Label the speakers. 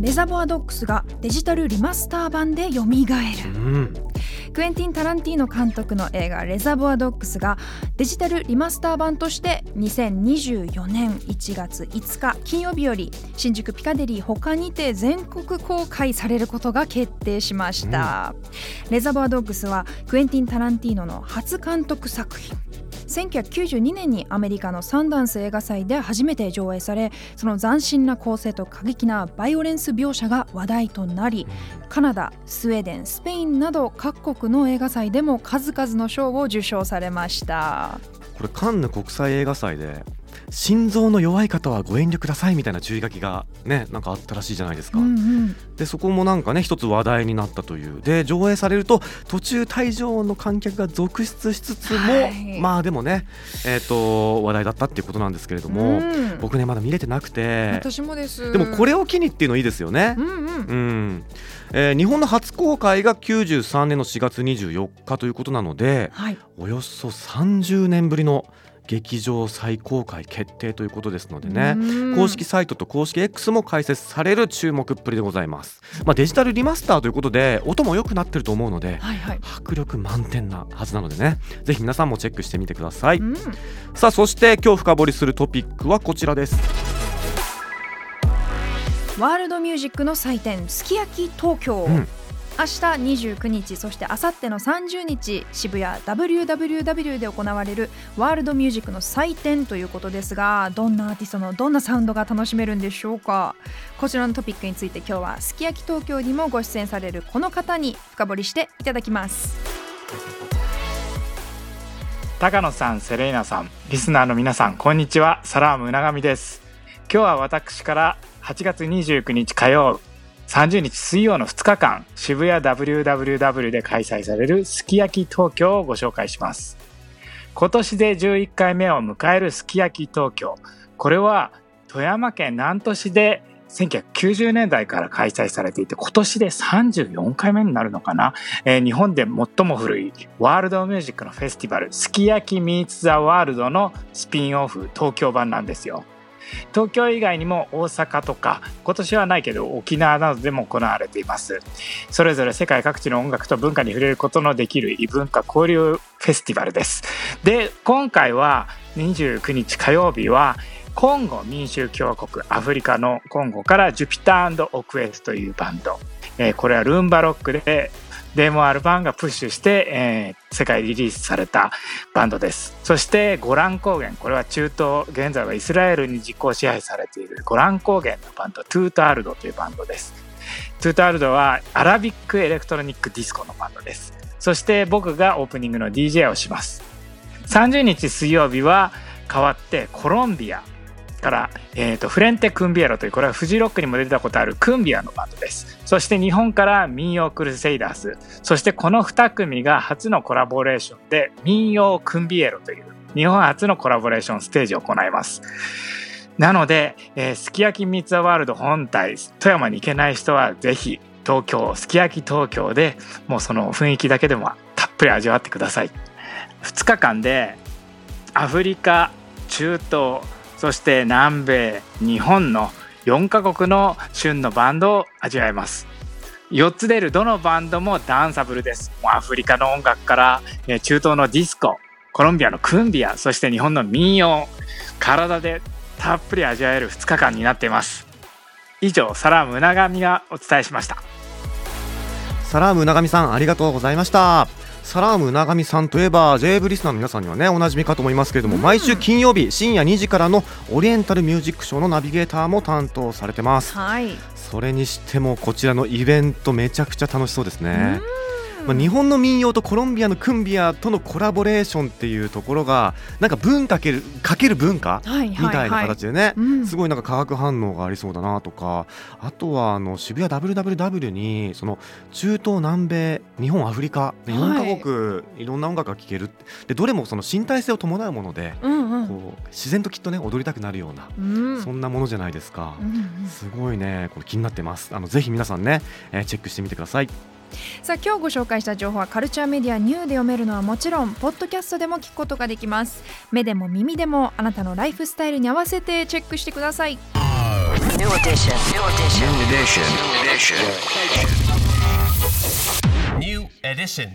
Speaker 1: レザボアドッグスがデジタルリマスター版で蘇る。
Speaker 2: うん。
Speaker 1: クエンティン・タランティーノ監督の映画「レザボア・ドッグス」がデジタルリマスター版として2024年1月5日金曜日より新宿ピカデリー他にて全国公開されることが決定しました、レザボア・ドッグスはクエンティン・タランティーノの初監督作品1992年にアメリカのサンダンス映画祭で初めて上映されその斬新な構成と過激なバイオレンス描写が話題となりカナダスウェーデンスペインなど各国の映画祭でも数々の賞を受賞されました。
Speaker 2: これカンヌ国際映画祭で心臓の弱い方はご遠慮くださいみたいな注意書きがねなんかあったらしいじゃないですか、
Speaker 1: うんうん。
Speaker 2: でそこもなんかね一つ話題になったという。で上映されると途中退場の観客が続出しつつも、
Speaker 1: はい。
Speaker 2: まあでもねえっ、と話題だったっていうことなんですけれども、
Speaker 1: うん。
Speaker 2: 僕ねまだ見れてなくて。
Speaker 1: 私もです。
Speaker 2: でもこれを機にっていうのいいですよね。
Speaker 1: う。んうん。
Speaker 2: うん。えー日本の初公開が93年の4月24日ということなので
Speaker 1: はい。
Speaker 2: およそ30年ぶりの劇場再公開決定ということですのでね。
Speaker 1: うん。
Speaker 2: 公式サイトと公式 X も開設される注目っぷりでございます、まあ、デジタルリマスターということで音も良くなってると思うので
Speaker 1: はいはい。
Speaker 2: 迫力満点なはずなのでね。ぜひ皆さんもチェックしてみてください、
Speaker 1: うん。
Speaker 2: さあそして今日深掘りするトピックはこちらです。
Speaker 1: ワールドミュージックの祭典すき焼き東京、
Speaker 2: うん
Speaker 1: 明日29日そして明後日の30日渋谷 WWW で行われるワールドミュージックの祭典ということですがどんなアーティストのどんなサウンドが楽しめるんでしょうかこちらのトピックについて今日はすき焼き東京にもご出演されるこの方に深掘りしていただきます
Speaker 3: 高野さん、セレイナさん、リスナーの皆さん、こんにちは。サラームうながみです。今日は私から8月29日火曜、30日水曜の2日間、渋谷 WWW で開催されるすき焼き東京をご紹介します。今年で11回目を迎えるすき焼き東京。これは富山県南砺市で1990年代から開催されていて今年で34回目になるのかな、えー日本で最も古いワールドミュージックのフェスティバルすき焼きミーツ・ザ・ワールドのスピンオフ東京版なんですよ東京以外にも大阪とか今年はないけど沖縄などでも行われています。それぞれ世界各地の音楽と文化に触れることのできる異文化交流フェスティバルです。で今回は29日火曜日はコンゴ民主共和国アフリカのコンゴからジュピターオクエスというバンド、えーこれはルンバロックでデーモン・アルバーンがプッシュして、えー世界リリースされたバンドです。そしてゴラン高原。これは中東現在はイスラエルに実効支配されているゴラン高原のバンドトゥートアルドというバンドです。トゥートアルドはアラビックエレクトロニックディスコのバンドです。そして僕がオープニングの DJ をします。30日水曜日は変わってコロンビア。から、えー、とフレンテ・クンビエロというこれはフジロックにも出たことあるクンビアのバンドです。そして日本から民謡クルセイダース。そしてこの2組が初のコラボレーションで民謡クンビエロという日本初のコラボレーションステージを行います。なので、えーすき焼きミツァワールド本体富山に行けない人はぜひ東京すき焼き東京でもうその雰囲気だけでもたっぷり味わってください。2日間でアフリカ中東そして南米日本の4カ国の旬のバンドを味わえます。4つ出るどのバンドもダンサブルです。もうアフリカの音楽からえ中東のディスココロンビアのクンビアそして日本の民謡体でたっぷり味わえる2日間になっています。以上サラムうながみがお伝えしました。
Speaker 2: サラーム長見さんありがとうございました。サラーム長見さんといえば JV リスナーの皆さんにはねおなじみかと思いますけれども、毎週金曜日深夜2時からのオリエンタルミュージックショーのナビゲーターも担当されてます。
Speaker 1: はい。
Speaker 2: それにしてもこちらのイベントめちゃくちゃ楽しそうですね。まあ、日本の民謡とコロンビアのクンビアとのコラボレーションっていうところがなんか文かけるかける文化
Speaker 1: はい
Speaker 2: みたいな形でね、
Speaker 1: うん。
Speaker 2: すごいなんか化学反応がありそうだなとかあとはあの渋谷 WWW にその中東南米日本アフリカで4カ国い。ろんな音楽が聴けるでどれもその身体性を伴うものでこう自然ときっとね踊りたくなるような
Speaker 1: うん。
Speaker 2: そんなものじゃないですか。すごいね、これ気になってます。あのぜひ皆さんね、えーチェックしてみてください。
Speaker 1: さあ今日ご紹介した情報はカルチャーメディアニューで読めるのはもちろんポッドキャストでも聞くことができます目でも耳でもあなたのライフスタイルに合わせてチェックしてください
Speaker 4: New edition. New edition.
Speaker 5: New edition. New edition.
Speaker 6: New edition.